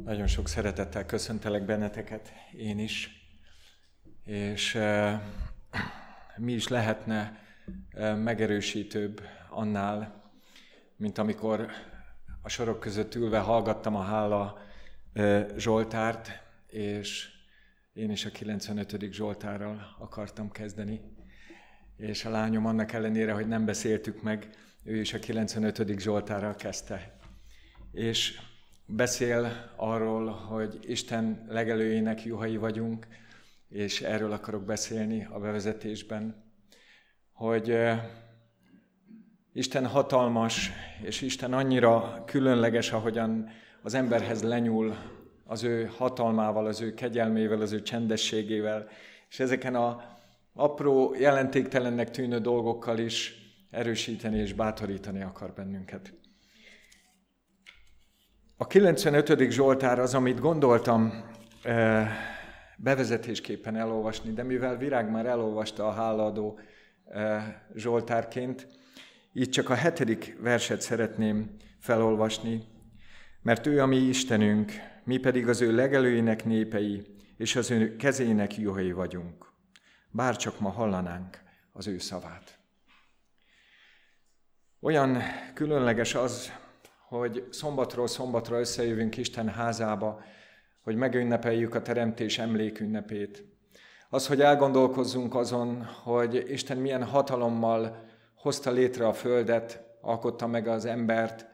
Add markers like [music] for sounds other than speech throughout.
Nagyon sok szeretettel köszöntelek benneteket, én is. És mi is lehetne e, megerősítőbb annál, mint amikor a sorok között ülve hallgattam a Hála e, Zsoltárt, és én is a 95. Zsoltárral akartam kezdeni. És a lányom annak ellenére, hogy nem beszéltük meg, ő is a 95. Zsoltárral kezdte. És beszél arról, hogy Isten legelőjének juhai vagyunk, és erről akarok beszélni a bevezetésben, hogy Isten hatalmas, és Isten annyira különleges, ahogyan az emberhez lenyúl az ő hatalmával, az ő kegyelmével, az ő csendességével, és ezeken a apró, jelentéktelennek tűnő dolgokkal is erősíteni és bátorítani akar bennünket. A 95. Zsoltár az, amit gondoltam eh, bevezetésképpen elolvasni, de mivel Virág már elolvasta a hálaadó eh, Zsoltárként, így csak a hetedik verset szeretném felolvasni, mert ő a mi Istenünk, mi pedig az ő legelőinek népei, és az ő kezének juhai vagyunk. Bár csak ma hallanánk az ő szavát. Olyan különleges az, hogy szombatról szombatra összejövünk Isten házába, hogy megünnepeljük a teremtés emlékünnepét. Az, hogy elgondolkozzunk azon, hogy Isten milyen hatalommal hozta létre a földet, alkotta meg az embert,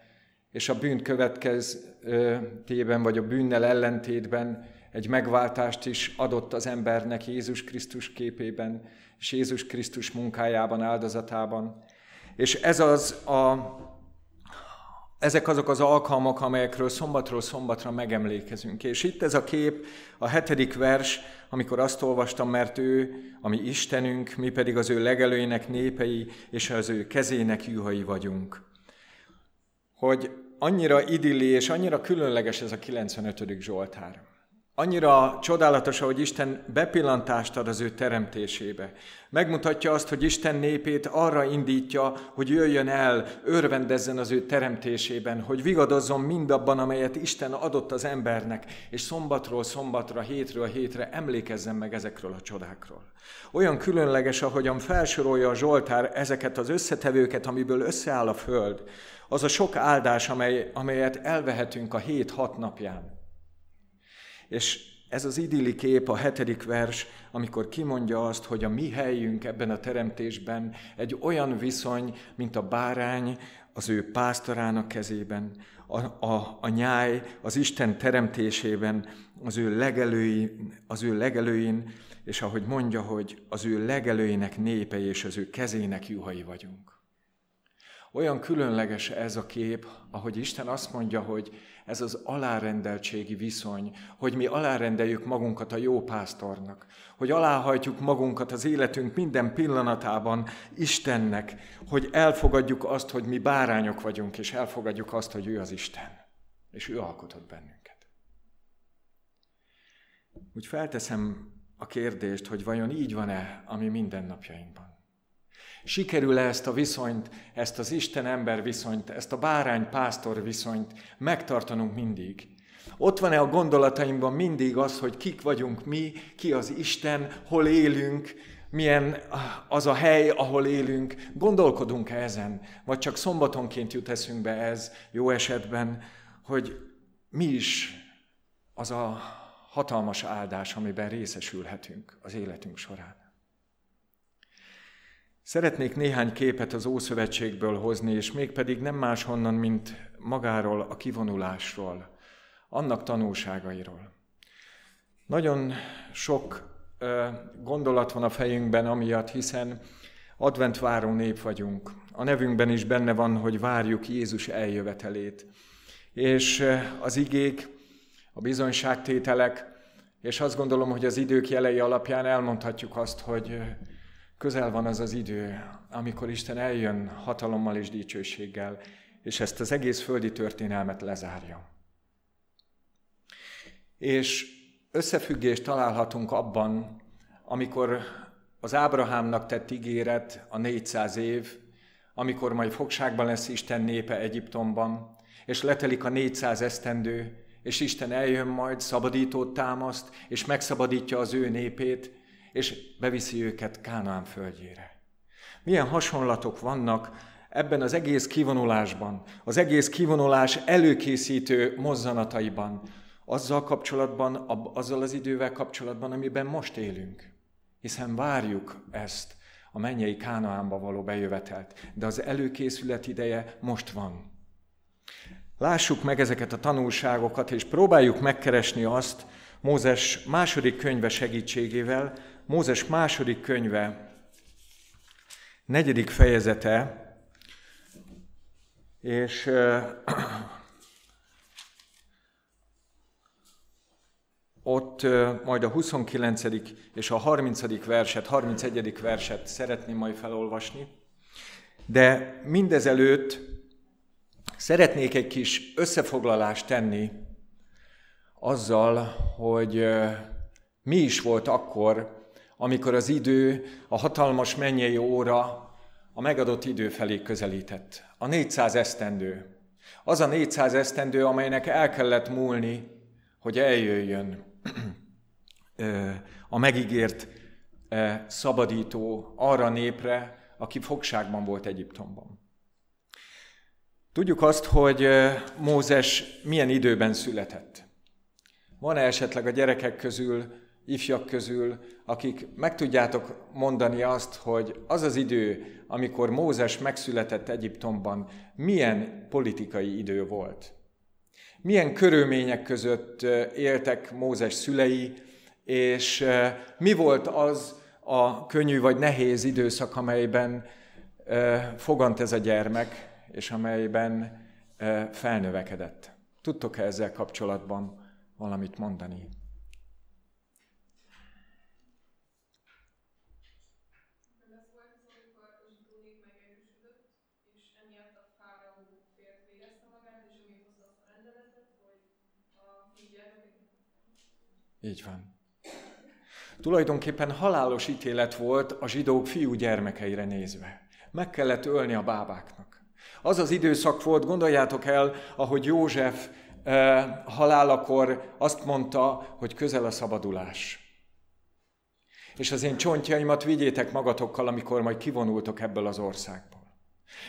és a bűn következtében, vagy a bűnnel ellentétben egy megváltást is adott az embernek Jézus Krisztus képében, és Jézus Krisztus munkájában, áldozatában. És ez az a ezek azok az alkalmak, amelyekről szombatról szombatra megemlékezünk. És itt ez a kép, a hetedik vers, amikor azt olvastam, mert ő, ami Istenünk, mi pedig az ő legelőinek népei, és az ő kezének juhai vagyunk. Hogy annyira idilli és annyira különleges ez a 95. Zsoltár. Annyira csodálatos, hogy Isten bepillantást ad az ő teremtésébe. Megmutatja azt, hogy Isten népét arra indítja, hogy jöjjön el, örvendezzen az ő teremtésében, hogy vigadozzon mindabban, amelyet Isten adott az embernek, és szombatról szombatra, hétről hétre emlékezzen meg ezekről a csodákról. Olyan különleges, ahogyan felsorolja a Zsoltár ezeket az összetevőket, amiből összeáll a föld, az a sok áldás, amely, amelyet elvehetünk a hét-hat napján. És ez az idilli kép, a hetedik vers, amikor kimondja azt, hogy a mi helyünk ebben a teremtésben egy olyan viszony, mint a bárány az ő pásztorának kezében, a, a, a nyáj az Isten teremtésében, az ő, legelői, az ő legelőin, és ahogy mondja, hogy az ő legelőinek népei és az ő kezének juhai vagyunk. Olyan különleges ez a kép, ahogy Isten azt mondja, hogy ez az alárendeltségi viszony, hogy mi alárendeljük magunkat a jó pásztornak, hogy aláhajtjuk magunkat az életünk minden pillanatában Istennek, hogy elfogadjuk azt, hogy mi bárányok vagyunk, és elfogadjuk azt, hogy ő az Isten, és ő alkotott bennünket. Úgy felteszem a kérdést, hogy vajon így van-e a mi mindennapjainkban. Sikerül-e ezt a viszonyt, ezt az Isten-ember viszonyt, ezt a bárány-pásztor viszonyt megtartanunk mindig? Ott van-e a gondolataimban mindig az, hogy kik vagyunk mi, ki az Isten, hol élünk, milyen az a hely, ahol élünk, gondolkodunk-e ezen, vagy csak szombatonként jut eszünkbe ez jó esetben, hogy mi is az a hatalmas áldás, amiben részesülhetünk az életünk során. Szeretnék néhány képet az Ószövetségből hozni, és mégpedig nem máshonnan, mint magáról a kivonulásról, annak tanulságairól. Nagyon sok gondolat van a fejünkben amiatt, hiszen advent váró nép vagyunk. A nevünkben is benne van, hogy várjuk Jézus eljövetelét. És az igék, a bizonyságtételek, és azt gondolom, hogy az idők jelei alapján elmondhatjuk azt, hogy Közel van az az idő, amikor Isten eljön hatalommal és dicsőséggel, és ezt az egész földi történelmet lezárja. És összefüggést találhatunk abban, amikor az Ábrahámnak tett ígéret, a 400 év, amikor majd fogságban lesz Isten népe Egyiptomban, és letelik a 400 esztendő, és Isten eljön majd, szabadítót támaszt, és megszabadítja az ő népét, és beviszi őket Kánaán földjére. Milyen hasonlatok vannak ebben az egész kivonulásban, az egész kivonulás előkészítő mozzanataiban, azzal kapcsolatban, azzal az idővel kapcsolatban, amiben most élünk. Hiszen várjuk ezt, a mennyei Kánaánba való bejövetelt, de az előkészület ideje most van. Lássuk meg ezeket a tanulságokat, és próbáljuk megkeresni azt Mózes második könyve segítségével. Mózes második könyve, negyedik fejezete, és [clears throat] ott majd a 29. és a 30. verset, 31. verset szeretném majd felolvasni. De mindezelőtt szeretnék egy kis összefoglalást tenni azzal, hogy mi is volt akkor, amikor az idő, a hatalmas mennyei óra a megadott idő felé közelített. A 400 esztendő. Az a 400 esztendő, amelynek el kellett múlni, hogy eljöjjön [clears throat] a megígért szabadító arra népre, aki fogságban volt Egyiptomban. Tudjuk azt, hogy Mózes milyen időben született. Van-e esetleg a gyerekek közül, ifjak közül, akik meg tudjátok mondani azt, hogy az az idő, amikor Mózes megszületett Egyiptomban, milyen politikai idő volt? milyen körülmények között éltek Mózes szülei, és mi volt az a könnyű vagy nehéz időszak, amelyben fogant ez a gyermek, és amelyben felnövekedett. Tudtok-e ezzel kapcsolatban valamit mondani? Így van. Tulajdonképpen halálos ítélet volt a zsidók fiú gyermekeire nézve. Meg kellett ölni a bábáknak. Az az időszak volt, gondoljátok el, ahogy József eh, halálakor azt mondta, hogy közel a szabadulás. És az én csontjaimat vigyétek magatokkal, amikor majd kivonultok ebből az országból.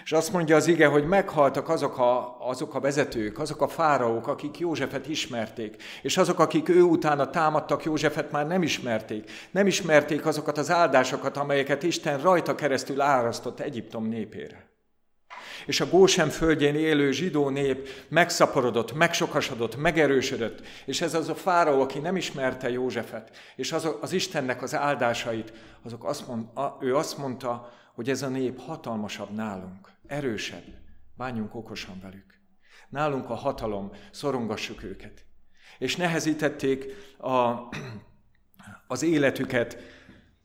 És azt mondja az ige, hogy meghaltak azok a, azok a vezetők, azok a fáraók, akik Józsefet ismerték, és azok, akik ő utána támadtak Józsefet, már nem ismerték. Nem ismerték azokat az áldásokat, amelyeket Isten rajta keresztül árasztott Egyiptom népére. És a Gósem földjén élő zsidó nép megszaporodott, megsokasodott, megerősödött, és ez az a fáraó, aki nem ismerte Józsefet, és az, az Istennek az áldásait, azok azt mond, ő azt mondta, hogy ez a nép hatalmasabb nálunk, erősebb, bánjunk okosan velük. Nálunk a hatalom, szorongassuk őket. És nehezítették a, [clears throat] az életüket,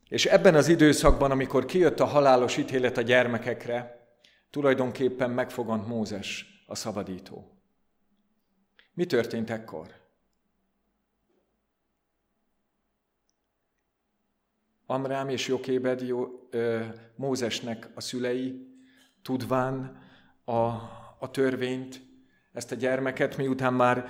és ebben az időszakban, amikor kijött a halálos ítélet a gyermekekre, tulajdonképpen megfogant Mózes, a szabadító. Mi történt ekkor? Amrám és Jokébed jó, ö, Mózesnek a szülei, tudván a, a törvényt, ezt a gyermeket, miután már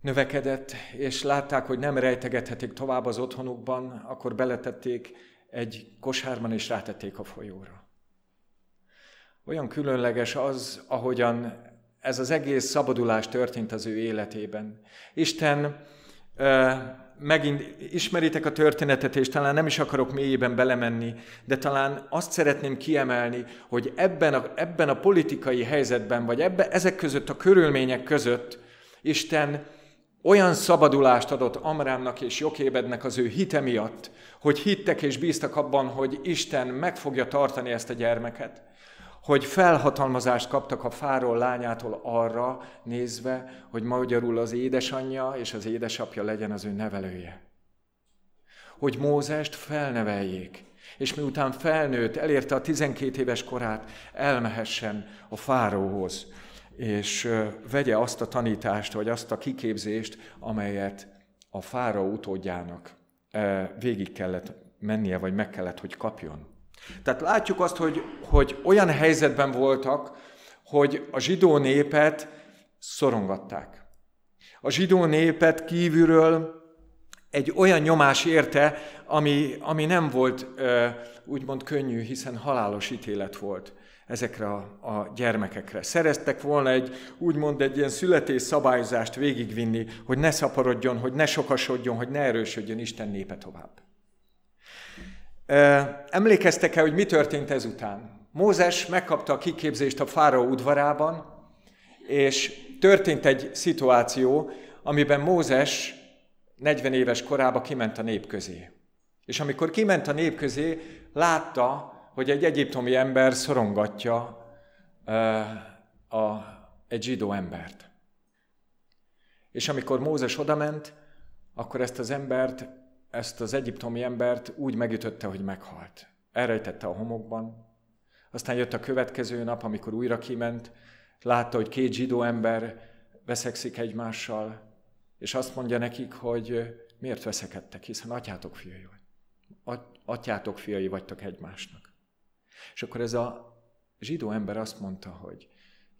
növekedett, és látták, hogy nem rejtegethetik tovább az otthonukban, akkor beletették egy kosárban, és rátették a folyóra. Olyan különleges az, ahogyan ez az egész szabadulás történt az ő életében. Isten megint ismeritek a történetet, és talán nem is akarok mélyében belemenni, de talán azt szeretném kiemelni, hogy ebben a, ebben a politikai helyzetben, vagy ebben, ezek között a körülmények között Isten olyan szabadulást adott Amrámnak és Jokébednek az ő hite miatt, hogy hittek és bíztak abban, hogy Isten meg fogja tartani ezt a gyermeket hogy felhatalmazást kaptak a fáról lányától arra nézve, hogy magyarul az édesanyja és az édesapja legyen az ő nevelője. Hogy Mózest felneveljék, és miután felnőtt, elérte a 12 éves korát, elmehessen a fáróhoz, és vegye azt a tanítást, vagy azt a kiképzést, amelyet a fáraó utódjának végig kellett mennie, vagy meg kellett, hogy kapjon. Tehát látjuk azt, hogy, hogy olyan helyzetben voltak, hogy a zsidó népet szorongatták. A zsidó népet kívülről egy olyan nyomás érte, ami, ami nem volt úgymond könnyű, hiszen halálos ítélet volt ezekre a, a gyermekekre. Szereztek volna egy, úgymond egy ilyen születés szabályozást végigvinni, hogy ne szaporodjon, hogy ne sokasodjon, hogy ne erősödjön Isten népe tovább. Emlékeztek-e, hogy mi történt ezután? Mózes megkapta a kiképzést a fáraó udvarában, és történt egy szituáció, amiben Mózes 40 éves korában kiment a nép közé. És amikor kiment a nép közé, látta, hogy egy egyiptomi ember szorongatja uh, a, egy zsidó embert. És amikor Mózes odament, akkor ezt az embert, ezt az egyiptomi embert úgy megütötte, hogy meghalt. Elrejtette a homokban. Aztán jött a következő nap, amikor újra kiment, látta, hogy két zsidó ember veszekszik egymással, és azt mondja nekik, hogy miért veszekedtek, hiszen atyátok fiai vagy. Atyátok fiai vagytok egymásnak. És akkor ez a zsidó ember azt mondta, hogy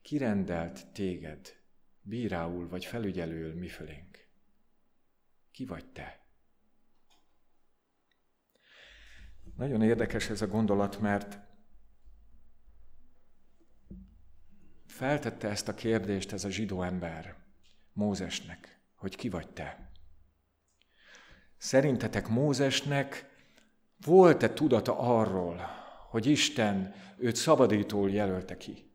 kirendelt téged bírául vagy felügyelőül mi fölénk. Ki vagy te? Nagyon érdekes ez a gondolat, mert feltette ezt a kérdést ez a zsidó ember Mózesnek, hogy ki vagy te. Szerintetek Mózesnek volt-e tudata arról, hogy Isten őt szabadítól jelölte ki.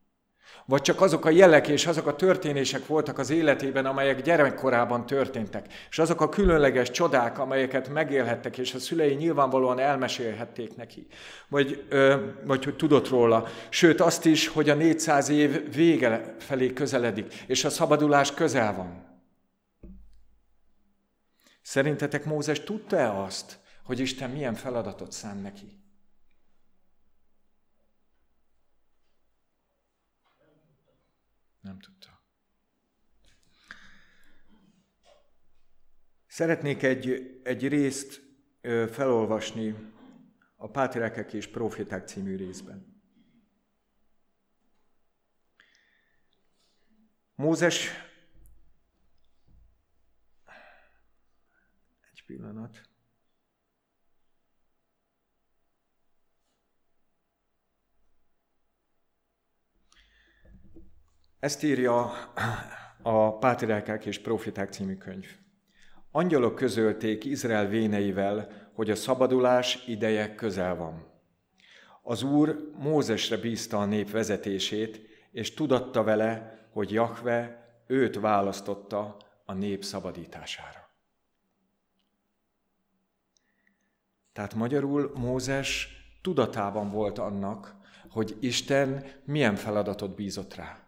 Vagy csak azok a jelek és azok a történések voltak az életében, amelyek gyerekkorában történtek, és azok a különleges csodák, amelyeket megélhettek, és a szülei nyilvánvalóan elmesélhették neki, vagy, ö, vagy hogy tudott róla. Sőt, azt is, hogy a 400 év vége felé közeledik, és a szabadulás közel van. Szerintetek Mózes tudta-e azt, hogy Isten milyen feladatot szán neki? Nem tudta. Szeretnék egy, egy részt felolvasni a Pátriákek és Proféták című részben. Mózes egy pillanat. Ezt írja a Pátriákák és Profiták című könyv. Angyalok közölték Izrael véneivel, hogy a szabadulás ideje közel van. Az Úr Mózesre bízta a nép vezetését, és tudatta vele, hogy Jahve őt választotta a nép szabadítására. Tehát magyarul Mózes tudatában volt annak, hogy Isten milyen feladatot bízott rá.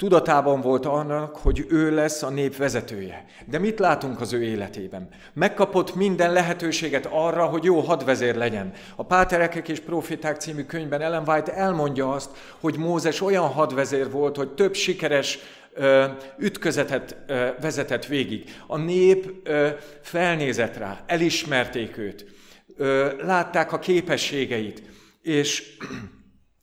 Tudatában volt annak, hogy ő lesz a nép vezetője. De mit látunk az ő életében? Megkapott minden lehetőséget arra, hogy jó hadvezér legyen. A Páterekek és Profiták című könyvben Ellen White elmondja azt, hogy Mózes olyan hadvezér volt, hogy több sikeres ütközetet vezetett végig. A nép felnézett rá, elismerték őt, látták a képességeit, és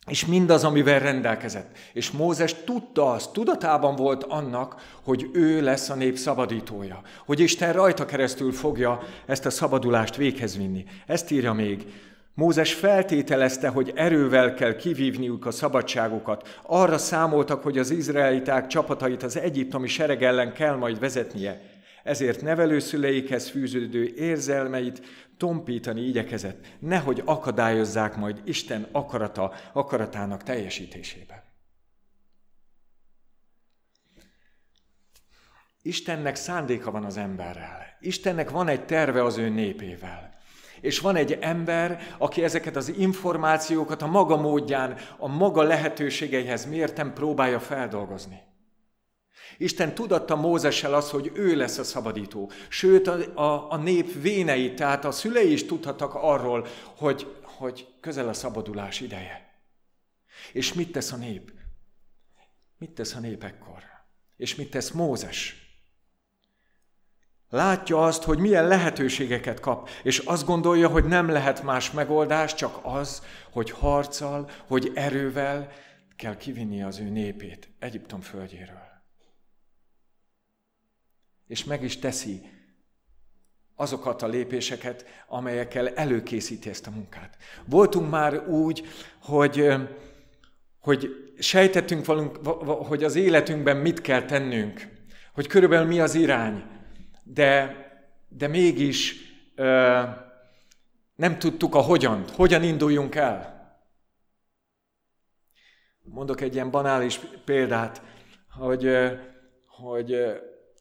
és mindaz, amivel rendelkezett. És Mózes tudta azt, tudatában volt annak, hogy ő lesz a nép szabadítója, hogy Isten rajta keresztül fogja ezt a szabadulást véghez vinni. Ezt írja még. Mózes feltételezte, hogy erővel kell kivívniuk a szabadságukat. Arra számoltak, hogy az izraeliták csapatait az egyiptomi sereg ellen kell majd vezetnie. Ezért nevelőszüleikhez fűződő érzelmeit tompítani igyekezett, nehogy akadályozzák majd Isten akarata, akaratának teljesítésében. Istennek szándéka van az emberrel. Istennek van egy terve az ő népével. És van egy ember, aki ezeket az információkat a maga módján, a maga lehetőségeihez mérten próbálja feldolgozni. Isten tudatta Mózessel az, hogy ő lesz a szabadító. Sőt, a, a, a nép vénei, tehát a szülei is tudhattak arról, hogy, hogy közel a szabadulás ideje. És mit tesz a nép? Mit tesz a nép ekkor? És mit tesz Mózes? Látja azt, hogy milyen lehetőségeket kap, és azt gondolja, hogy nem lehet más megoldás, csak az, hogy harccal, hogy erővel kell kivinni az ő népét Egyiptom földjéről. És meg is teszi azokat a lépéseket, amelyekkel előkészíti ezt a munkát. Voltunk már úgy, hogy, hogy sejtettünk valunk, hogy az életünkben mit kell tennünk, hogy körülbelül mi az irány, de, de mégis ö, nem tudtuk a hogyan, hogyan induljunk el. Mondok egy ilyen banális példát, hogy, hogy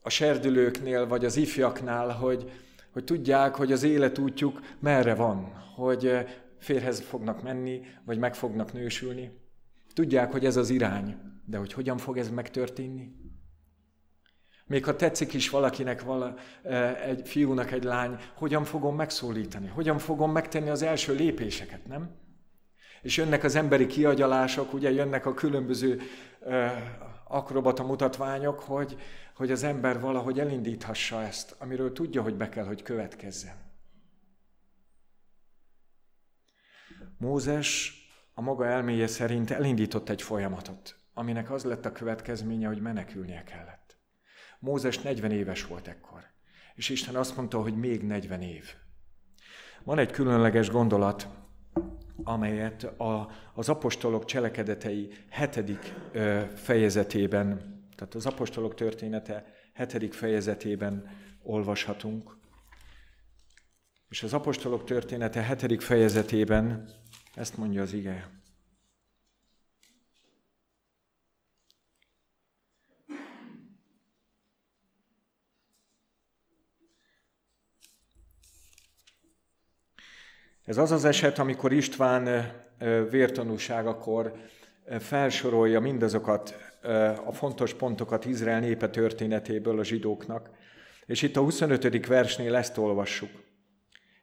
a serdülőknél, vagy az ifjaknál, hogy, hogy tudják, hogy az életútjuk merre van, hogy férhez fognak menni, vagy meg fognak nősülni. Tudják, hogy ez az irány, de hogy hogyan fog ez megtörténni? Még ha tetszik is valakinek, vala, egy fiúnak egy lány, hogyan fogom megszólítani? Hogyan fogom megtenni az első lépéseket, nem? És jönnek az emberi kiagyalások, ugye jönnek a különböző akrobata mutatványok, hogy, hogy az ember valahogy elindíthassa ezt, amiről tudja, hogy be kell, hogy következzen. Mózes a maga elméje szerint elindított egy folyamatot, aminek az lett a következménye, hogy menekülnie kellett. Mózes 40 éves volt ekkor, és Isten azt mondta, hogy még 40 év. Van egy különleges gondolat, amelyet a, az apostolok cselekedetei hetedik fejezetében, tehát az apostolok története hetedik fejezetében olvashatunk. És az apostolok története hetedik fejezetében ezt mondja az ige. Ez az az eset, amikor István vértanúságakor felsorolja mindazokat a fontos pontokat Izrael népe történetéből a zsidóknak. És itt a 25. versnél ezt olvassuk.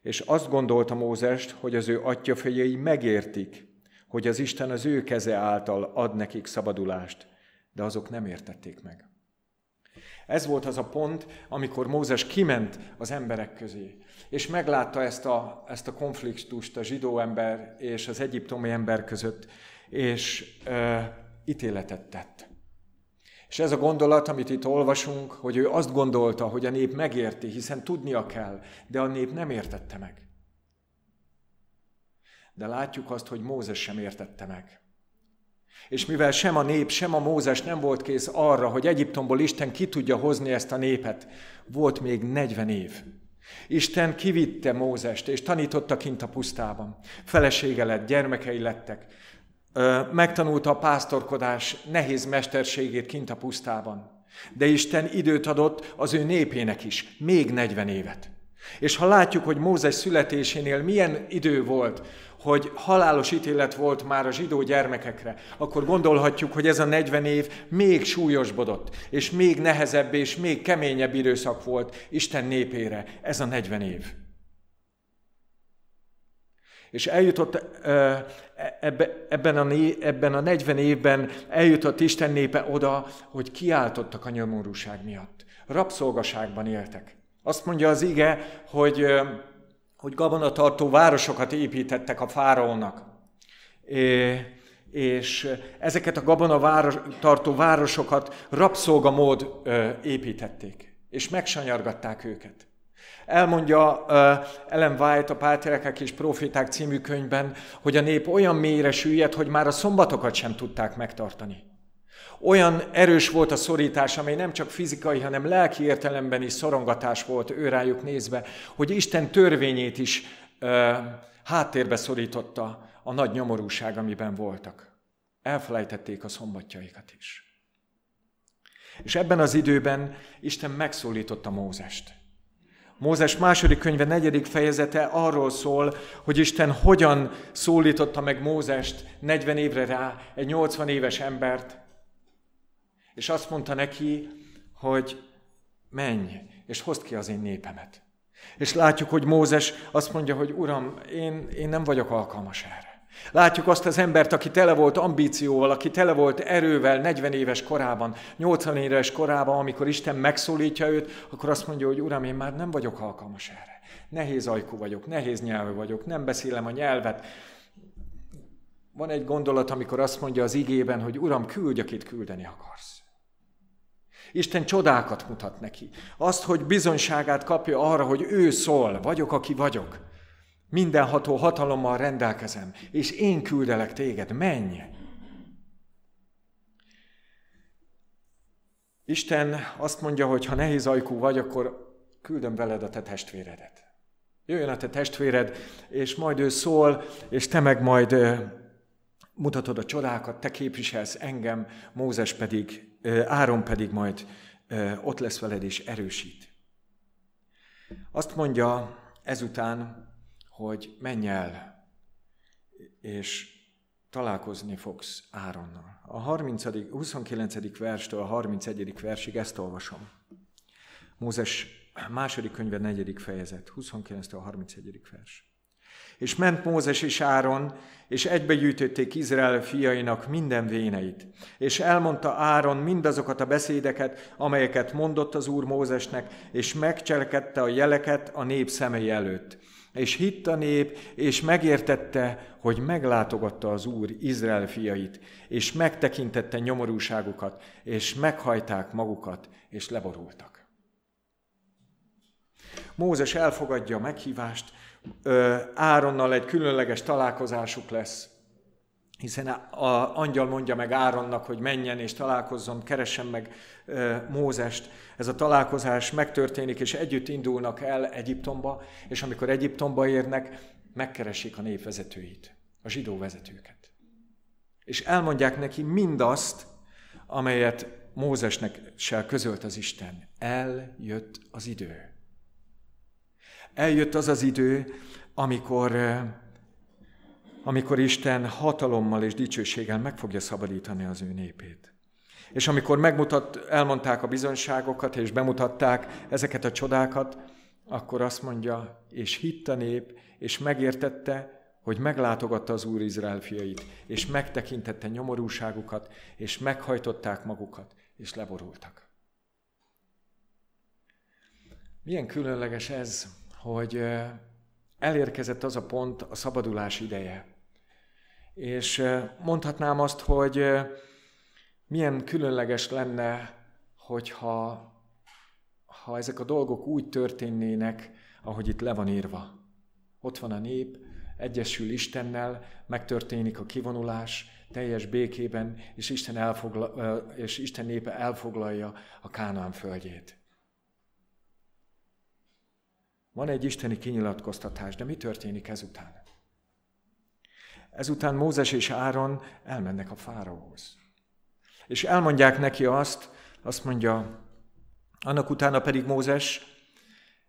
És azt gondolta Mózest, hogy az ő atyafejei megértik, hogy az Isten az ő keze által ad nekik szabadulást, de azok nem értették meg. Ez volt az a pont, amikor Mózes kiment az emberek közé, és meglátta ezt a, ezt a konfliktust a zsidó ember és az egyiptomi ember között, és ö, ítéletet tett. És ez a gondolat, amit itt olvasunk, hogy ő azt gondolta, hogy a nép megérti, hiszen tudnia kell, de a nép nem értette meg. De látjuk azt, hogy Mózes sem értette meg. És mivel sem a nép, sem a Mózes nem volt kész arra, hogy Egyiptomból Isten ki tudja hozni ezt a népet, volt még 40 év. Isten kivitte Mózest, és tanította kint a pusztában. Felesége lett, gyermekei lettek. Megtanulta a pásztorkodás nehéz mesterségét kint a pusztában. De Isten időt adott az ő népének is, még 40 évet. És ha látjuk, hogy Mózes születésénél milyen idő volt, hogy halálos ítélet volt már a zsidó gyermekekre, akkor gondolhatjuk, hogy ez a 40 év még súlyosbodott, és még nehezebb és még keményebb időszak volt Isten népére, ez a 40 év. És eljutott ebben a, ebben a 40 évben eljutott Isten népe oda, hogy kiáltottak a nyomorúság miatt. Rabszolgaságban éltek. Azt mondja az ige, hogy hogy gabonatartó városokat építettek a fáraónak. És ezeket a gabonatartó városokat rabszolgamód építették, és megsanyargatták őket. Elmondja Ellen White a Pátyerekek és Profiták című könyvben, hogy a nép olyan mélyre süllyedt, hogy már a szombatokat sem tudták megtartani. Olyan erős volt a szorítás, amely nem csak fizikai, hanem lelki értelemben is szorongatás volt őrájuk nézve, hogy Isten törvényét is ö, háttérbe szorította a nagy nyomorúság, amiben voltak. Elfelejtették a szombatjaikat is. És ebben az időben Isten megszólította Mózest. Mózes második könyve negyedik fejezete arról szól, hogy Isten hogyan szólította meg Mózest 40 évre rá, egy 80 éves embert, és azt mondta neki, hogy menj, és hozd ki az én népemet. És látjuk, hogy Mózes azt mondja, hogy Uram, én, én nem vagyok alkalmas erre. Látjuk azt az embert, aki tele volt ambícióval, aki tele volt erővel 40 éves korában, 80 éves korában, amikor Isten megszólítja őt, akkor azt mondja, hogy Uram, én már nem vagyok alkalmas erre. Nehéz ajkú vagyok, nehéz nyelvű vagyok, nem beszélem a nyelvet. Van egy gondolat, amikor azt mondja az igében, hogy Uram, küldj, akit küldeni akarsz. Isten csodákat mutat neki. Azt, hogy bizonyságát kapja arra, hogy ő szól, vagyok, aki vagyok. Mindenható hatalommal rendelkezem, és én küldelek téged, menj! Isten azt mondja, hogy ha nehéz ajkú vagy, akkor küldöm veled a te testvéredet. Jöjjön a te testvéred, és majd ő szól, és te meg majd mutatod a csodákat, te képviselsz engem, Mózes pedig, Áron pedig majd ott lesz veled és erősít. Azt mondja ezután, hogy menj el, és találkozni fogsz Áronnal. A 30, 29. verstől a 31. versig ezt olvasom. Mózes második könyve, negyedik fejezet, 29 a 31. vers. És ment Mózes és Áron, és egybegyűjtötték Izrael fiainak minden véneit. És elmondta Áron mindazokat a beszédeket, amelyeket mondott az Úr Mózesnek, és megcselekedte a jeleket a nép szemei előtt. És hitt a nép, és megértette, hogy meglátogatta az Úr Izrael fiait, és megtekintette nyomorúságukat, és meghajták magukat, és leborultak. Mózes elfogadja a meghívást, Áronnal egy különleges találkozásuk lesz, hiszen a angyal mondja meg Áronnak, hogy menjen és találkozzon, keressen meg Mózest. Ez a találkozás megtörténik, és együtt indulnak el Egyiptomba, és amikor Egyiptomba érnek, megkeresik a népvezetőit, a zsidó vezetőket. És elmondják neki mindazt, amelyet Mózesnek se közölt az Isten. Eljött az idő. Eljött az az idő, amikor, amikor Isten hatalommal és dicsőséggel meg fogja szabadítani az ő népét. És amikor megmutat, elmondták a bizonyságokat, és bemutatták ezeket a csodákat, akkor azt mondja, és hitt a nép, és megértette, hogy meglátogatta az Úr Izrael fiait, és megtekintette nyomorúságukat, és meghajtották magukat, és leborultak. Milyen különleges ez, hogy elérkezett az a pont, a szabadulás ideje. És mondhatnám azt, hogy milyen különleges lenne, hogyha ha ezek a dolgok úgy történnének, ahogy itt le van írva. Ott van a nép, egyesül Istennel, megtörténik a kivonulás teljes békében, és Isten, elfogla, és Isten népe elfoglalja a Kánaán földjét. Van egy isteni kinyilatkoztatás, de mi történik ezután? Ezután Mózes és Áron elmennek a fáraóhoz. És elmondják neki azt, azt mondja, annak utána pedig Mózes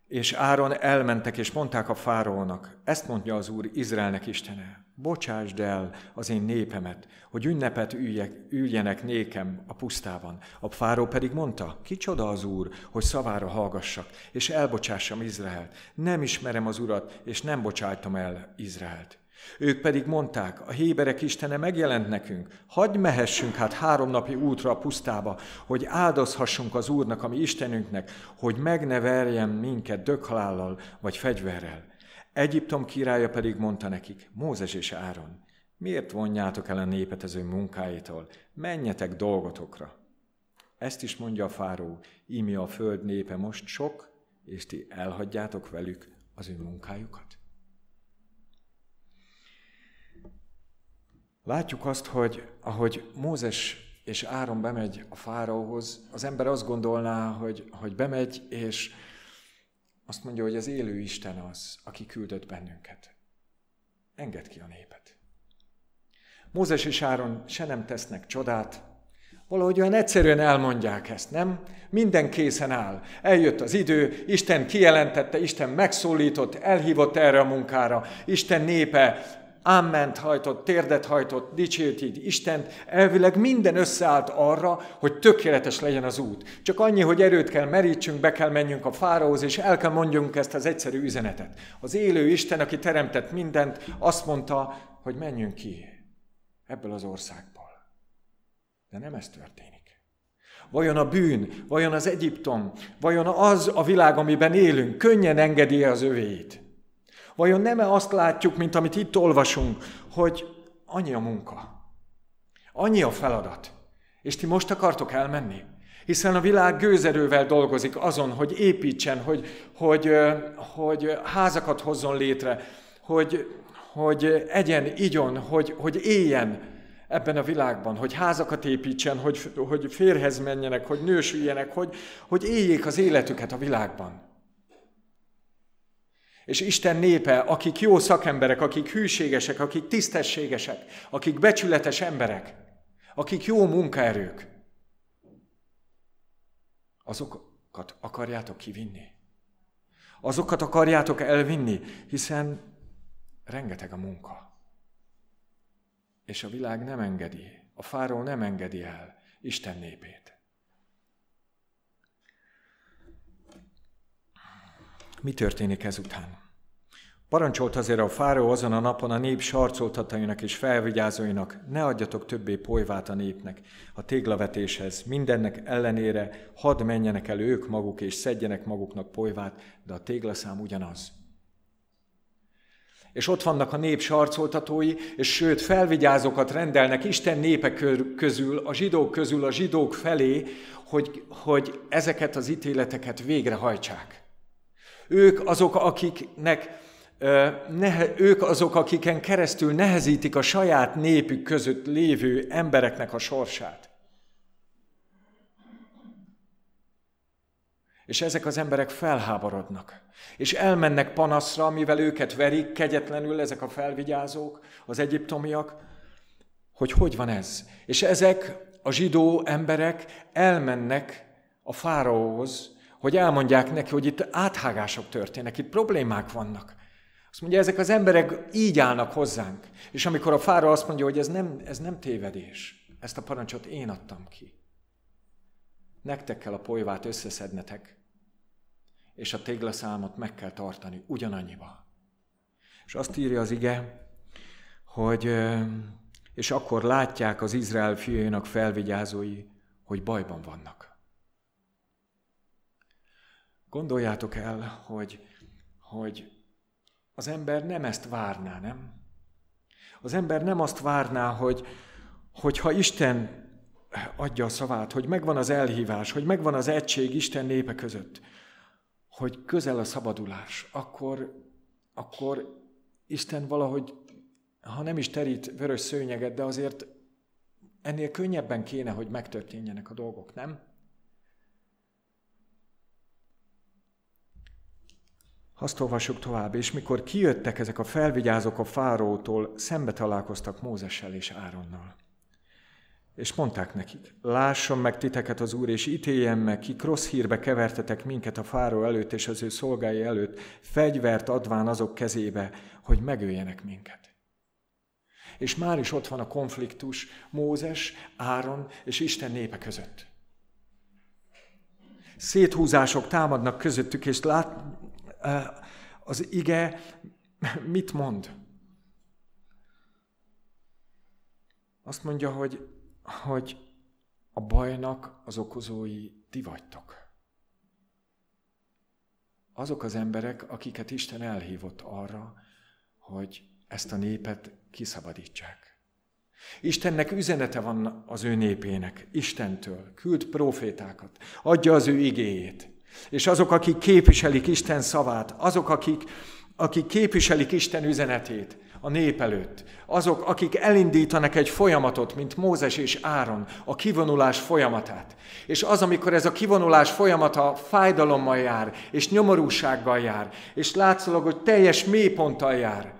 és Áron elmentek és mondták a fáraónak, ezt mondja az Úr Izraelnek Istene, bocsásd el az én népemet, hogy ünnepet üljek, üljenek nékem a pusztában. A fáró pedig mondta, kicsoda az Úr, hogy szavára hallgassak, és elbocsássam Izraelt. Nem ismerem az Urat, és nem bocsájtom el Izraelt. Ők pedig mondták, a héberek istene megjelent nekünk, hagyj mehessünk hát három napi útra a pusztába, hogy áldozhassunk az Úrnak, ami Istenünknek, hogy meg ne verjen minket dökhalállal vagy fegyverrel. Egyiptom királya pedig mondta nekik, Mózes és Áron, miért vonjátok el a népet az ő munkáitól? Menjetek dolgotokra. Ezt is mondja a fáró, ími a föld népe most sok, és ti elhagyjátok velük az ő munkájukat. Látjuk azt, hogy ahogy Mózes és Áron bemegy a fáraóhoz, az ember azt gondolná, hogy, hogy bemegy, és azt mondja, hogy az élő Isten az, aki küldött bennünket. Engedd ki a népet. Mózes és Áron se nem tesznek csodát, valahogy olyan egyszerűen elmondják ezt, nem? Minden készen áll. Eljött az idő, Isten kijelentette, Isten megszólított, elhívott erre a munkára, Isten népe ámment hajtott, térdet hajtott, dicsért így Istent, elvileg minden összeállt arra, hogy tökéletes legyen az út. Csak annyi, hogy erőt kell merítsünk, be kell menjünk a fáraóhoz, és el kell mondjunk ezt az egyszerű üzenetet. Az élő Isten, aki teremtett mindent, azt mondta, hogy menjünk ki ebből az országból. De nem ez történik. Vajon a bűn, vajon az Egyiptom, vajon az a világ, amiben élünk, könnyen engedi az övéit? Vajon nem -e azt látjuk, mint amit itt olvasunk, hogy annyi a munka, annyi a feladat, és ti most akartok elmenni? Hiszen a világ gőzerővel dolgozik azon, hogy építsen, hogy, hogy, hogy házakat hozzon létre, hogy, hogy egyen, igyon, hogy, hogy éljen ebben a világban, hogy házakat építsen, hogy, hogy férhez menjenek, hogy nősüljenek, hogy, hogy éljék az életüket a világban. És Isten népe, akik jó szakemberek, akik hűségesek, akik tisztességesek, akik becsületes emberek, akik jó munkaerők, azokat akarjátok kivinni. Azokat akarjátok elvinni, hiszen rengeteg a munka. És a világ nem engedi, a fáról nem engedi el Isten népét. Mi történik ezután? Parancsolt azért a fáraó azon a napon a nép sarcoltatainak és felvigyázóinak, ne adjatok többé polyvát a népnek a téglavetéshez, mindennek ellenére hadd menjenek el ők maguk és szedjenek maguknak polyvát, de a téglaszám ugyanaz. És ott vannak a nép sarcoltatói, és sőt felvigyázókat rendelnek Isten népek közül, a zsidók közül, a zsidók felé, hogy, hogy ezeket az ítéleteket végrehajtsák. Ők azok, akiknek ők azok, akiken keresztül nehezítik a saját népük között lévő embereknek a sorsát. És ezek az emberek felháborodnak, és elmennek panaszra, mivel őket verik kegyetlenül ezek a felvigyázók, az egyiptomiak, hogy hogy van ez. És ezek a zsidó emberek elmennek a fáraóhoz, hogy elmondják neki, hogy itt áthágások történnek, itt problémák vannak. Azt mondja, ezek az emberek így állnak hozzánk. És amikor a fára azt mondja, hogy ez nem, ez nem tévedés, ezt a parancsot én adtam ki. Nektek kell a polyvát összeszednetek, és a téglaszámot meg kell tartani ugyanannyiba. És azt írja az ige, hogy és akkor látják az Izrael fiainak felvigyázói, hogy bajban vannak. Gondoljátok el, hogy, hogy az ember nem ezt várná, nem? Az ember nem azt várná, hogy, hogy ha Isten adja a szavát, hogy megvan az elhívás, hogy megvan az egység Isten népe között, hogy közel a szabadulás, akkor, akkor Isten valahogy, ha nem is terít vörös szőnyeget, de azért ennél könnyebben kéne, hogy megtörténjenek a dolgok, nem? Azt olvassuk tovább, és mikor kijöttek ezek a felvigyázók a fárótól, szembe találkoztak Mózessel és Áronnal. És mondták nekik, lásson meg titeket az Úr, és ítéljen meg, kik rossz hírbe kevertetek minket a fáró előtt és az ő szolgái előtt, fegyvert adván azok kezébe, hogy megöljenek minket. És már is ott van a konfliktus Mózes, Áron és Isten népe között. Széthúzások támadnak közöttük, és lát, az ige mit mond? Azt mondja, hogy, hogy a bajnak az okozói ti vagytok. Azok az emberek, akiket Isten elhívott arra, hogy ezt a népet kiszabadítsák. Istennek üzenete van az ő népének, Istentől, küld profétákat, adja az ő igéjét. És azok, akik képviselik Isten szavát, azok, akik, akik képviselik Isten üzenetét a nép előtt, azok, akik elindítanak egy folyamatot, mint Mózes és Áron, a kivonulás folyamatát. És az, amikor ez a kivonulás folyamata fájdalommal jár, és nyomorúsággal jár, és látszólag, hogy teljes mélyponttal jár,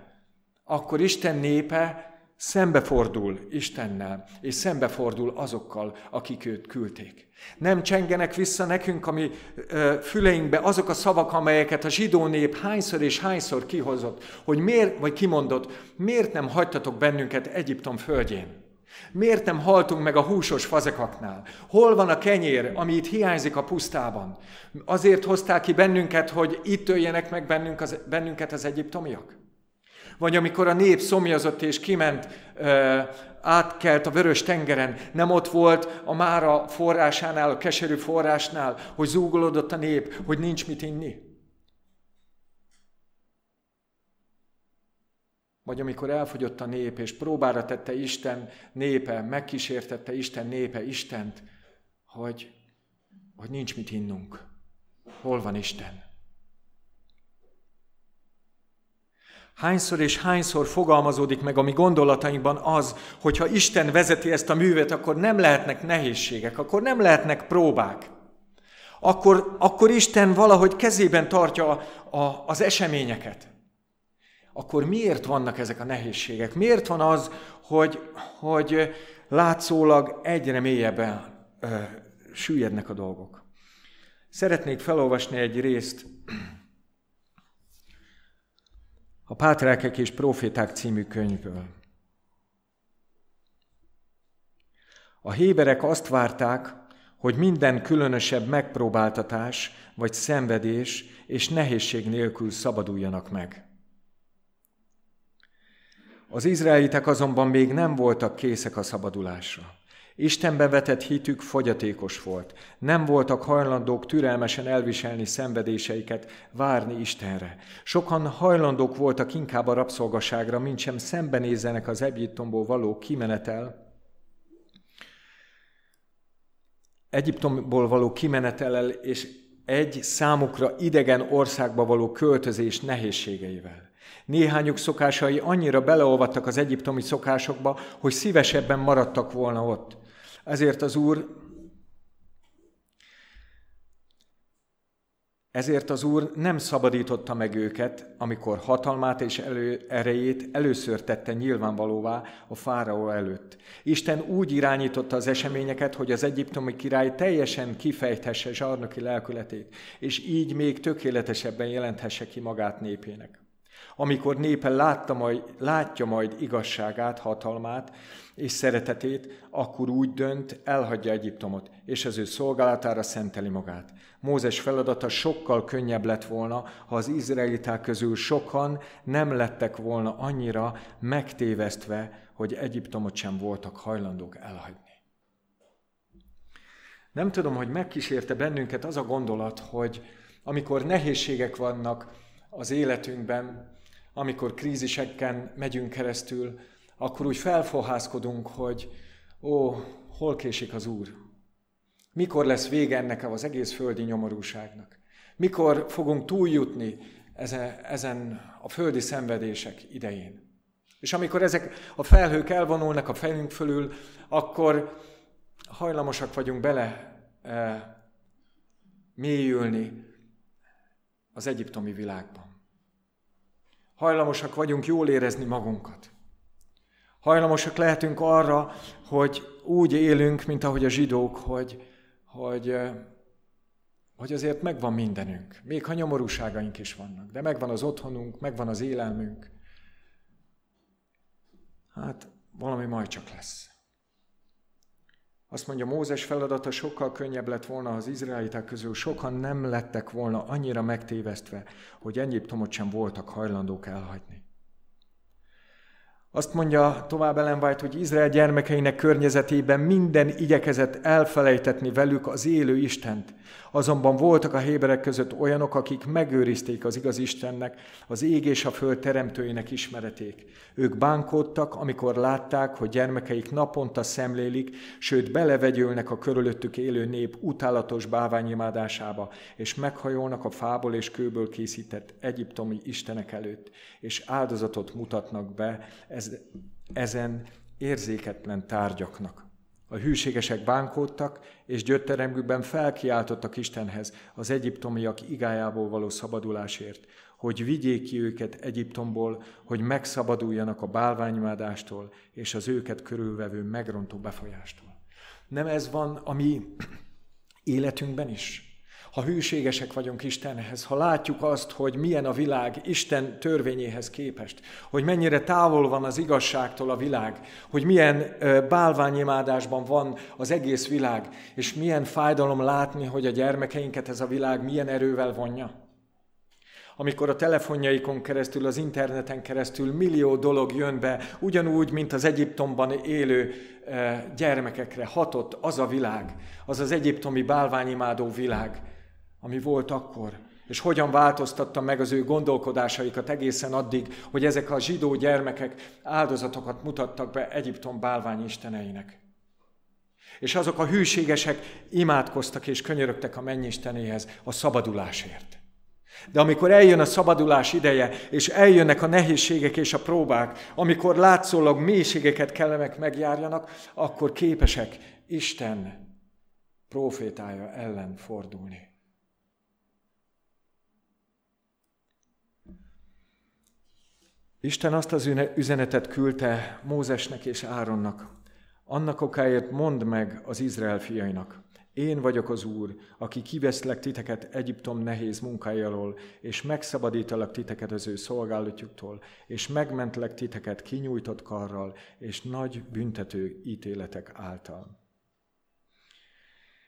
akkor Isten népe szembefordul Istennel, és szembefordul azokkal, akik őt küldték. Nem csengenek vissza nekünk a mi füleinkbe azok a szavak, amelyeket a zsidó nép hányszor és hányszor kihozott, hogy miért, vagy kimondott, miért nem hagytatok bennünket Egyiptom földjén? Miért nem haltunk meg a húsos fazekaknál? Hol van a kenyér, ami itt hiányzik a pusztában? Azért hozták ki bennünket, hogy itt öljenek meg bennünket az egyiptomiak? Vagy amikor a nép szomjazott és kiment, átkelt a vörös tengeren, nem ott volt a Mára forrásánál, a keserű forrásnál, hogy zúgolódott a nép, hogy nincs mit inni. Vagy amikor elfogyott a nép, és próbára tette Isten népe, megkísértette Isten népe Istent, hogy hogy nincs mit innunk. Hol van Isten? Hányszor és hányszor fogalmazódik meg a mi gondolatainkban az, hogy ha Isten vezeti ezt a művet, akkor nem lehetnek nehézségek, akkor nem lehetnek próbák. Akkor, akkor Isten valahogy kezében tartja a, a, az eseményeket. Akkor miért vannak ezek a nehézségek? Miért van az, hogy, hogy látszólag egyre mélyebben ö, süllyednek a dolgok? Szeretnék felolvasni egy részt a Pátrelkek és Proféták című könyvből. A héberek azt várták, hogy minden különösebb megpróbáltatás vagy szenvedés és nehézség nélkül szabaduljanak meg. Az izraelitek azonban még nem voltak készek a szabadulásra. Istenbe vetett hitük fogyatékos volt. Nem voltak hajlandók türelmesen elviselni szenvedéseiket, várni Istenre. Sokan hajlandók voltak inkább a rabszolgaságra, mint sem szembenézzenek az Egyiptomból való kimenetel, Egyiptomból való kimenetelel és egy számukra idegen országba való költözés nehézségeivel. Néhányuk szokásai annyira beleolvadtak az egyiptomi szokásokba, hogy szívesebben maradtak volna ott. Ezért az Úr Ezért az Úr nem szabadította meg őket, amikor hatalmát és elő, erejét először tette nyilvánvalóvá a fáraó előtt. Isten úgy irányította az eseményeket, hogy az egyiptomi király teljesen kifejthesse zsarnoki lelkületét, és így még tökéletesebben jelenthesse ki magát népének. Amikor népe látta majd, látja majd igazságát, hatalmát és szeretetét, akkor úgy dönt, elhagyja Egyiptomot, és az ő szolgálatára szenteli magát. Mózes feladata sokkal könnyebb lett volna, ha az izraeliták közül sokan nem lettek volna annyira megtévesztve, hogy Egyiptomot sem voltak hajlandók elhagyni. Nem tudom, hogy megkísérte bennünket az a gondolat, hogy amikor nehézségek vannak az életünkben, amikor kríziseken megyünk keresztül, akkor úgy felfohászkodunk, hogy ó, hol késik az Úr? Mikor lesz vége ennek az egész földi nyomorúságnak? Mikor fogunk túljutni ezen, a földi szenvedések idején? És amikor ezek a felhők elvonulnak a fejünk fölül, akkor hajlamosak vagyunk bele e, mélyülni az egyiptomi világban. Hajlamosak vagyunk jól érezni magunkat. Hajlamosak lehetünk arra, hogy úgy élünk, mint ahogy a zsidók, hogy, hogy, hogy azért megvan mindenünk. Még ha nyomorúságaink is vannak, de megvan az otthonunk, megvan az élelmünk. Hát valami majd csak lesz. Azt mondja, Mózes feladata sokkal könnyebb lett volna, ha az izraeliták közül sokan nem lettek volna annyira megtévesztve, hogy Egyiptomot sem voltak hajlandók elhagyni. Azt mondja tovább Ellen White, hogy Izrael gyermekeinek környezetében minden igyekezett elfelejtetni velük az élő Istent. Azonban voltak a héberek között olyanok, akik megőrizték az igaz Istennek, az ég és a föld teremtőinek ismereték. Ők bánkódtak, amikor látták, hogy gyermekeik naponta szemlélik, sőt belevegyülnek a körülöttük élő nép utálatos báványimádásába, és meghajolnak a fából és kőből készített egyiptomi istenek előtt, és áldozatot mutatnak be ez, ezen érzéketlen tárgyaknak. A hűségesek bánkódtak, és gyötteremükben felkiáltottak Istenhez az egyiptomiak igájából való szabadulásért, hogy vigyék ki őket Egyiptomból, hogy megszabaduljanak a bálványmádástól és az őket körülvevő megrontó befolyástól. Nem ez van a mi életünkben is? Ha hűségesek vagyunk Istenhez, ha látjuk azt, hogy milyen a világ Isten törvényéhez képest, hogy mennyire távol van az igazságtól a világ, hogy milyen bálványimádásban van az egész világ, és milyen fájdalom látni, hogy a gyermekeinket ez a világ milyen erővel vonja. Amikor a telefonjaikon keresztül, az interneten keresztül millió dolog jön be, ugyanúgy, mint az Egyiptomban élő gyermekekre hatott az a világ, az az egyiptomi bálványimádó világ, ami volt akkor, és hogyan változtatta meg az ő gondolkodásaikat egészen addig, hogy ezek a zsidó gyermekek áldozatokat mutattak be Egyiptom bálvány isteneinek. És azok a hűségesek imádkoztak és könyörögtek a mennyistenéhez a szabadulásért. De amikor eljön a szabadulás ideje, és eljönnek a nehézségek és a próbák, amikor látszólag mélységeket kellenek megjárjanak, akkor képesek Isten profétája ellen fordulni. Isten azt az üzenetet küldte Mózesnek és Áronnak. Annak okáért mondd meg az Izrael fiainak. Én vagyok az Úr, aki kiveszlek titeket Egyiptom nehéz munkájáról, és megszabadítalak titeket az ő szolgálatjuktól, és megmentlek titeket kinyújtott karral, és nagy büntető ítéletek által.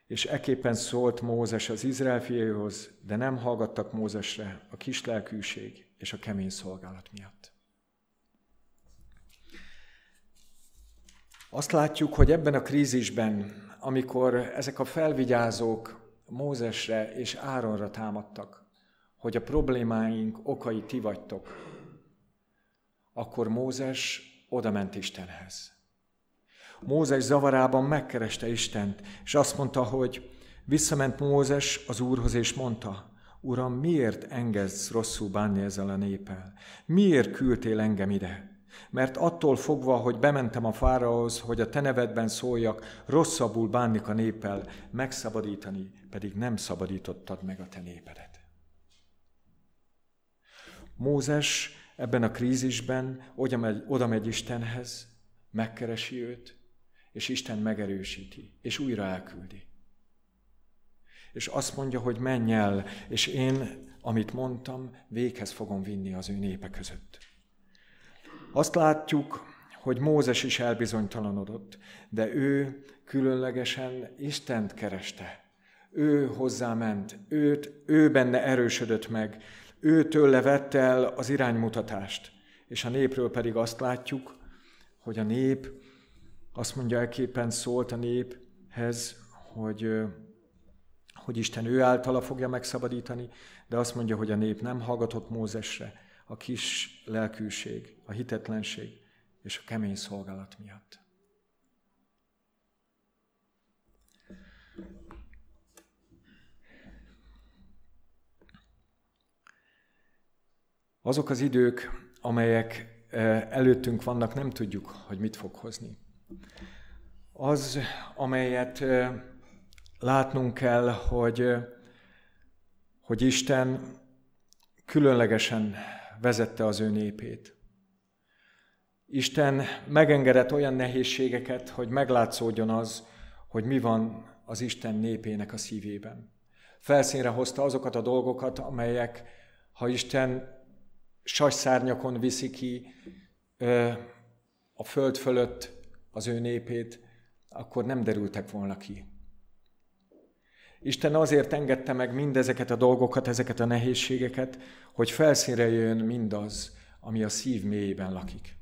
És eképpen szólt Mózes az Izrael fiaihoz, de nem hallgattak Mózesre a kislelkűség és a kemény szolgálat miatt. Azt látjuk, hogy ebben a krízisben, amikor ezek a felvigyázók Mózesre és Áronra támadtak, hogy a problémáink okai ti vagytok, akkor Mózes odament Istenhez. Mózes zavarában megkereste Istent, és azt mondta, hogy visszament Mózes az Úrhoz, és mondta, Uram, miért engedsz rosszul bánni ezzel a népel? Miért küldtél engem ide? Mert attól fogva, hogy bementem a fárahoz, hogy a te nevedben szóljak, rosszabbul bánnik a néppel, megszabadítani, pedig nem szabadítottad meg a te népedet. Mózes ebben a krízisben oda megy, oda megy Istenhez, megkeresi őt, és Isten megerősíti, és újra elküldi. És azt mondja, hogy menj el, és én, amit mondtam, véghez fogom vinni az ő népe között. Azt látjuk, hogy Mózes is elbizonytalanodott, de ő különlegesen Istent kereste. Ő hozzáment, őt, ő benne erősödött meg, őtől vette el az iránymutatást. És a népről pedig azt látjuk, hogy a nép, azt mondja elképpen szólt a néphez, hogy, hogy Isten ő általa fogja megszabadítani, de azt mondja, hogy a nép nem hallgatott Mózesre, a kis lelkűség, a hitetlenség és a kemény szolgálat miatt. Azok az idők, amelyek eh, előttünk vannak, nem tudjuk, hogy mit fog hozni. Az, amelyet eh, látnunk kell, hogy, eh, hogy Isten különlegesen vezette az ő népét. Isten megengedett olyan nehézségeket, hogy meglátszódjon az, hogy mi van az Isten népének a szívében. Felszínre hozta azokat a dolgokat, amelyek, ha Isten sasszárnyakon viszi ki ö, a föld fölött az ő népét, akkor nem derültek volna ki. Isten azért engedte meg mindezeket a dolgokat, ezeket a nehézségeket, hogy felszínre jön mindaz, ami a szív mélyében lakik.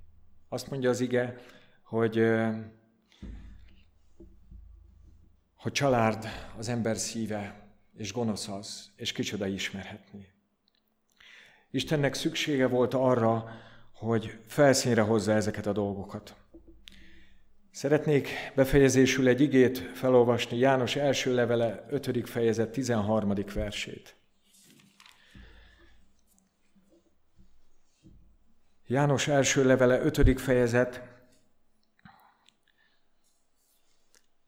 Azt mondja az ige, hogy, hogy család az ember szíve, és gonosz az, és kicsoda ismerhetni. Istennek szüksége volt arra, hogy felszínre hozza ezeket a dolgokat. Szeretnék befejezésül egy igét felolvasni János első levele 5. fejezet 13. versét. János első levele 5. fejezet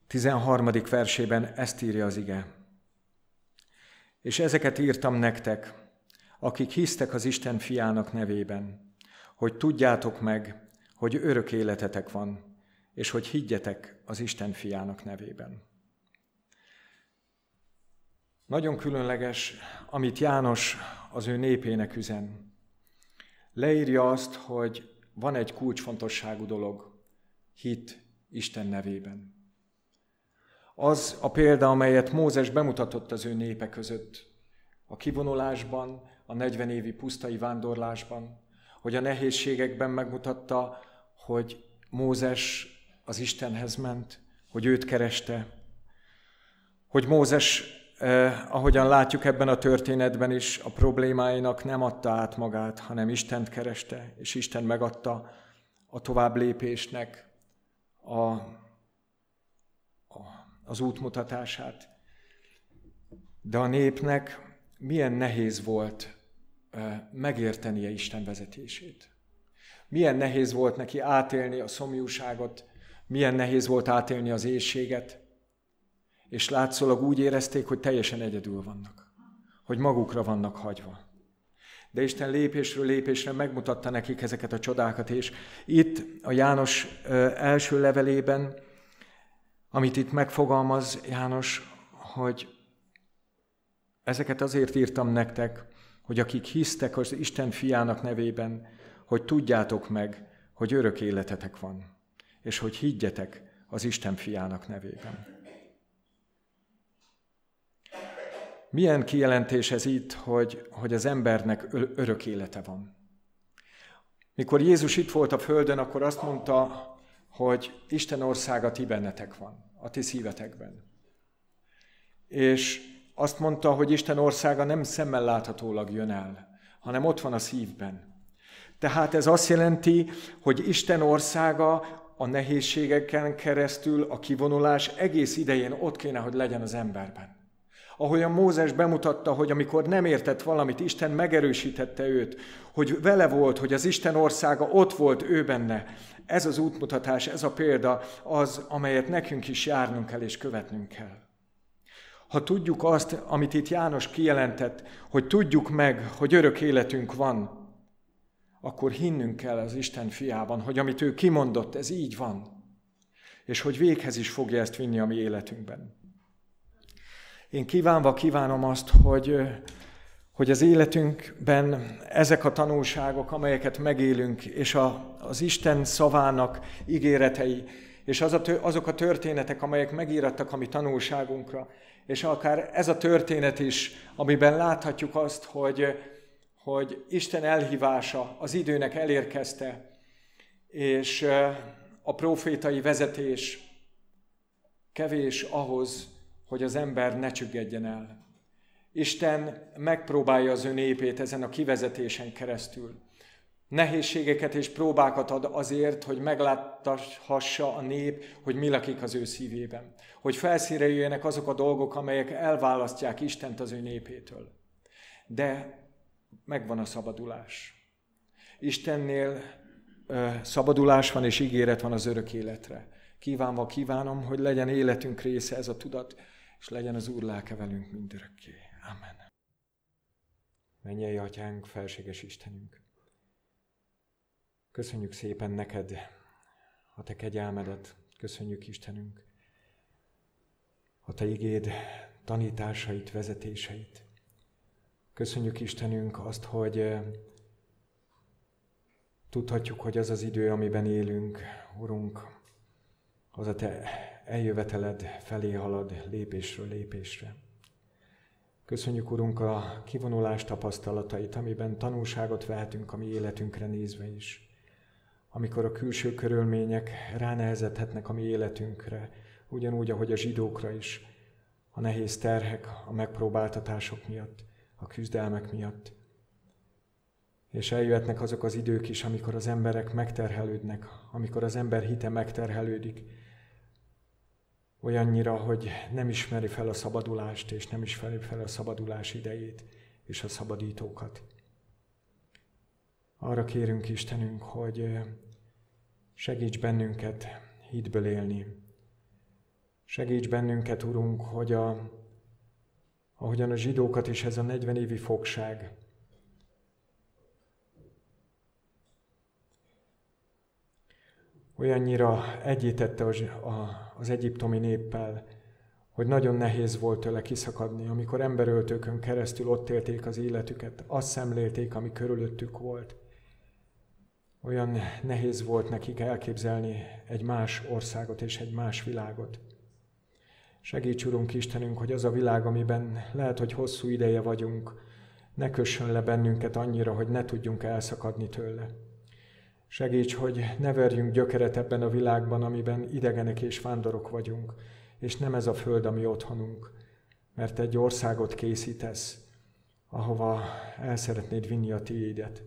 13. versében ezt írja az ige. És ezeket írtam nektek, akik hisztek az Isten fiának nevében, hogy tudjátok meg, hogy örök életetek van, és hogy higgyetek az Isten fiának nevében. Nagyon különleges, amit János az ő népének üzen. Leírja azt, hogy van egy kulcsfontosságú dolog, hit Isten nevében. Az a példa, amelyet Mózes bemutatott az ő népe között, a kivonulásban, a 40 évi pusztai vándorlásban, hogy a nehézségekben megmutatta, hogy Mózes az Istenhez ment, hogy őt kereste, hogy Mózes, eh, ahogyan látjuk ebben a történetben is, a problémáinak nem adta át magát, hanem Istent kereste, és Isten megadta a tovább lépésnek a, a az útmutatását. De a népnek milyen nehéz volt megértenie Isten vezetését. Milyen nehéz volt neki átélni a szomjúságot, milyen nehéz volt átélni az éjséget, és látszólag úgy érezték, hogy teljesen egyedül vannak, hogy magukra vannak hagyva. De Isten lépésről lépésre megmutatta nekik ezeket a csodákat, és itt a János első levelében, amit itt megfogalmaz János, hogy ezeket azért írtam nektek, hogy akik hisztek az Isten fiának nevében, hogy tudjátok meg, hogy örök életetek van, és hogy higgyetek az Isten fiának nevében. Milyen kijelentés ez itt, hogy, hogy az embernek örök élete van? Mikor Jézus itt volt a földön, akkor azt mondta, hogy Isten országa ti bennetek van, a ti szívetekben. És azt mondta, hogy Isten országa nem szemmel láthatólag jön el, hanem ott van a szívben. Tehát ez azt jelenti, hogy Isten országa a nehézségeken keresztül, a kivonulás egész idején ott kéne, hogy legyen az emberben. Ahogyan Mózes bemutatta, hogy amikor nem értett valamit, Isten megerősítette őt, hogy vele volt, hogy az Isten országa ott volt ő benne. Ez az útmutatás, ez a példa az, amelyet nekünk is járnunk kell és követnünk kell. Ha tudjuk azt, amit itt János kijelentett, hogy tudjuk meg, hogy örök életünk van, akkor hinnünk kell az Isten fiában, hogy amit ő kimondott, ez így van. És hogy véghez is fogja ezt vinni a mi életünkben. Én kívánva kívánom azt, hogy, hogy az életünkben ezek a tanulságok, amelyeket megélünk, és a, az Isten szavának ígéretei, és az a, azok a történetek, amelyek megírattak a mi tanulságunkra, és akár ez a történet is, amiben láthatjuk azt, hogy, hogy Isten elhívása az időnek elérkezte, és a profétai vezetés kevés ahhoz, hogy az ember ne csüggedjen el. Isten megpróbálja az ő népét ezen a kivezetésen keresztül. Nehézségeket és próbákat ad azért, hogy megláthassa a nép, hogy mi lakik az ő szívében. Hogy felszíre jöjjenek azok a dolgok, amelyek elválasztják Istent az ő népétől. De megvan a szabadulás. Istennél ö, szabadulás van és ígéret van az örök életre. Kívánva kívánom, hogy legyen életünk része ez a tudat, és legyen az Úr lelke velünk mindörökké. Amen. Mennyei Atyánk, felséges Istenünk! Köszönjük szépen neked a te kegyelmedet, köszönjük Istenünk, a te igéd tanításait, vezetéseit. Köszönjük Istenünk azt, hogy eh, tudhatjuk, hogy az az idő, amiben élünk, Urunk, az a te eljöveteled felé halad lépésről lépésre. Köszönjük, Urunk, a kivonulás tapasztalatait, amiben tanulságot vehetünk a mi életünkre nézve is. Amikor a külső körülmények ránehezethetnek a mi életünkre, ugyanúgy, ahogy a zsidókra is, a nehéz terhek, a megpróbáltatások miatt, a küzdelmek miatt. És eljöhetnek azok az idők is, amikor az emberek megterhelődnek, amikor az ember hite megterhelődik, olyannyira, hogy nem ismeri fel a szabadulást, és nem ismeri fel a szabadulás idejét és a szabadítókat. Arra kérünk Istenünk, hogy segíts bennünket hitből élni. Segíts bennünket, Urunk, hogy a, ahogyan a zsidókat is ez a 40 évi fogság olyannyira egyítette az egyiptomi néppel, hogy nagyon nehéz volt tőle kiszakadni, amikor emberöltőkön keresztül ott élték az életüket, azt szemlélték, ami körülöttük volt. Olyan nehéz volt nekik elképzelni egy más országot és egy más világot. Segíts, Urunk Istenünk, hogy az a világ, amiben lehet, hogy hosszú ideje vagyunk, ne kössön le bennünket annyira, hogy ne tudjunk elszakadni tőle. Segíts, hogy ne verjünk gyökeret ebben a világban, amiben idegenek és vándorok vagyunk, és nem ez a föld, ami otthonunk, mert egy országot készítesz, ahova el szeretnéd vinni a tiédet.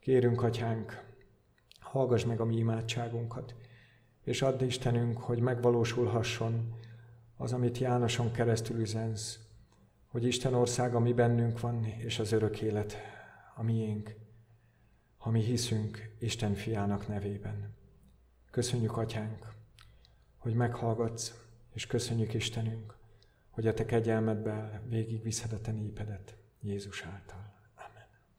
Kérünk, Atyánk, hallgass meg a mi imádságunkat, és add Istenünk, hogy megvalósulhasson az, amit Jánoson keresztül üzensz, hogy Isten országa mi bennünk van, és az örök élet a miénk, ha mi hiszünk Isten fiának nevében. Köszönjük, Atyánk, hogy meghallgatsz, és köszönjük, Istenünk, hogy a Te kegyelmedben végig viszed a Te népedet Jézus által.